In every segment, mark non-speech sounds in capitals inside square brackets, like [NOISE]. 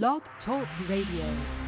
Blog Talk Radio.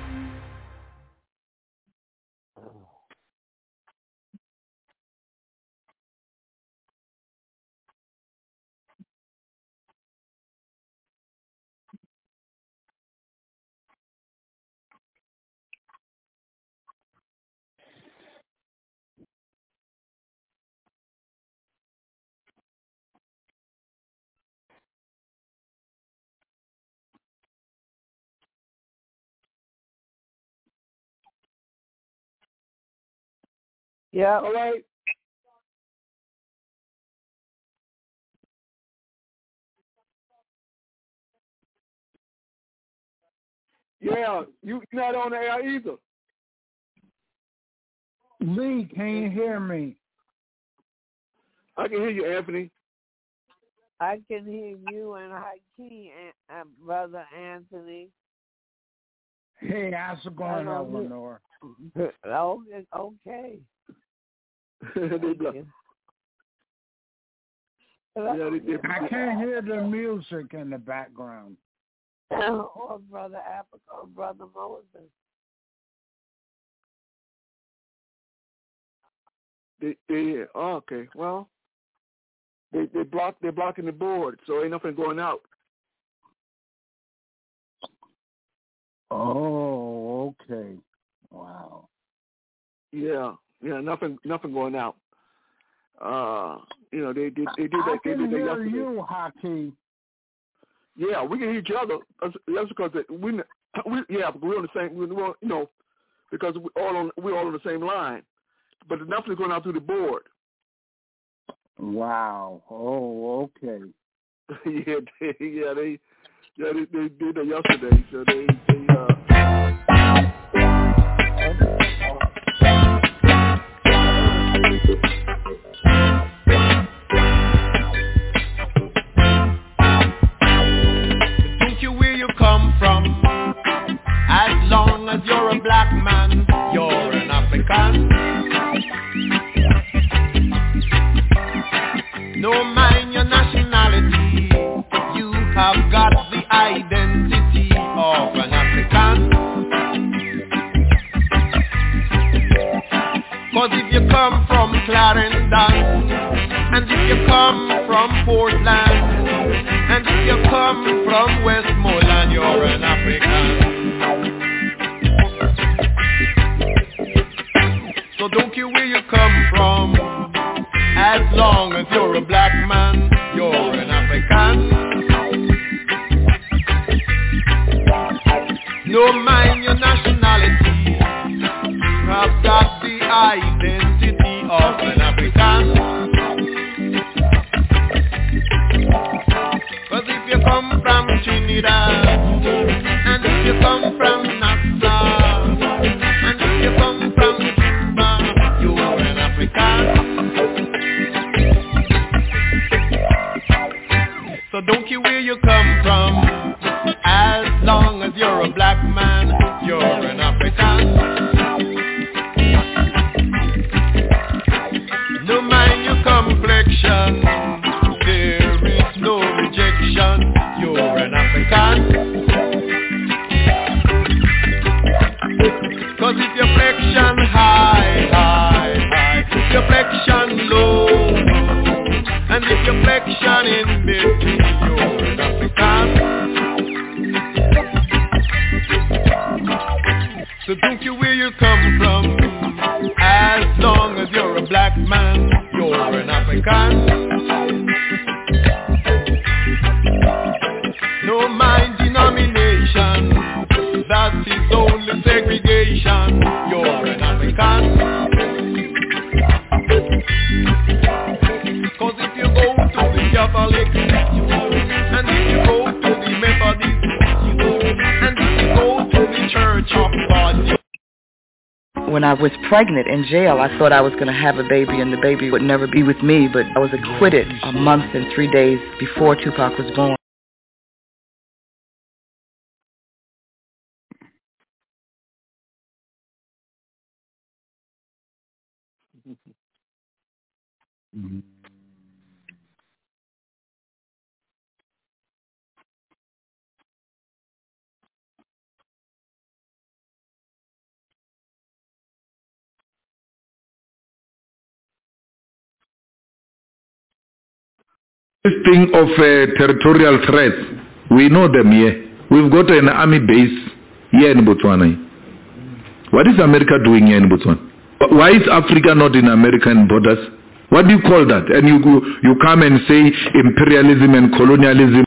Yeah. All right. Yeah, you not on the air either. Lee, can you hear me? I can hear you, Anthony. I can hear you and Hakeem, uh, brother Anthony. Hey, how's it going, Eleanor? [LAUGHS] Okay. okay. [LAUGHS] they Thank block- yeah, they, they, I can't hear the music in the background. [LAUGHS] or oh, brother Africa or oh, brother Moses. they, they oh, okay. Well, they they block they're blocking the board, so ain't nothing going out. Oh, okay. Wow. Yeah, yeah, nothing nothing going out. Uh, you know they did they did I that they can did that hear yesterday. you, Haki. Yeah, we can hear each other. That's, that's because we, we yeah, we're on the same. We're, you know, because we all on we're all on the same line, but nothing's going out through the board. Wow. Oh, okay. [LAUGHS] yeah, they, yeah, they yeah they, they did that yesterday. So they they uh. No mind your nationality, you have got the identity of an African. Cause if you come from Clarendon, and if you come from Portland, and if you come from Westmoreland, you're an African. So don't care where you come from, as long as you're a black man, you're an African. No mind your nationality, you have got the identity of an African. Cause if you come from Trinidad don't care where you come from. As long as you're a black man You're an African. No mind your complexion. There is no rejection. You're an African. Cause if your flexion high, high, high Your flexion low And if your flexion in between black man You're an African. No mind denomination That is only segregation You're an African When I was pregnant in jail, I thought I was going to have a baby and the baby would never be with me, but I was acquitted a month and three days before Tupac was born. Mm-hmm. This thing of uh, territorial threats, we know them here. We've got an army base here in Botswana. What is America doing here in Botswana? Why is Africa not in American borders? What do you call that? And you you come and say imperialism and colonialism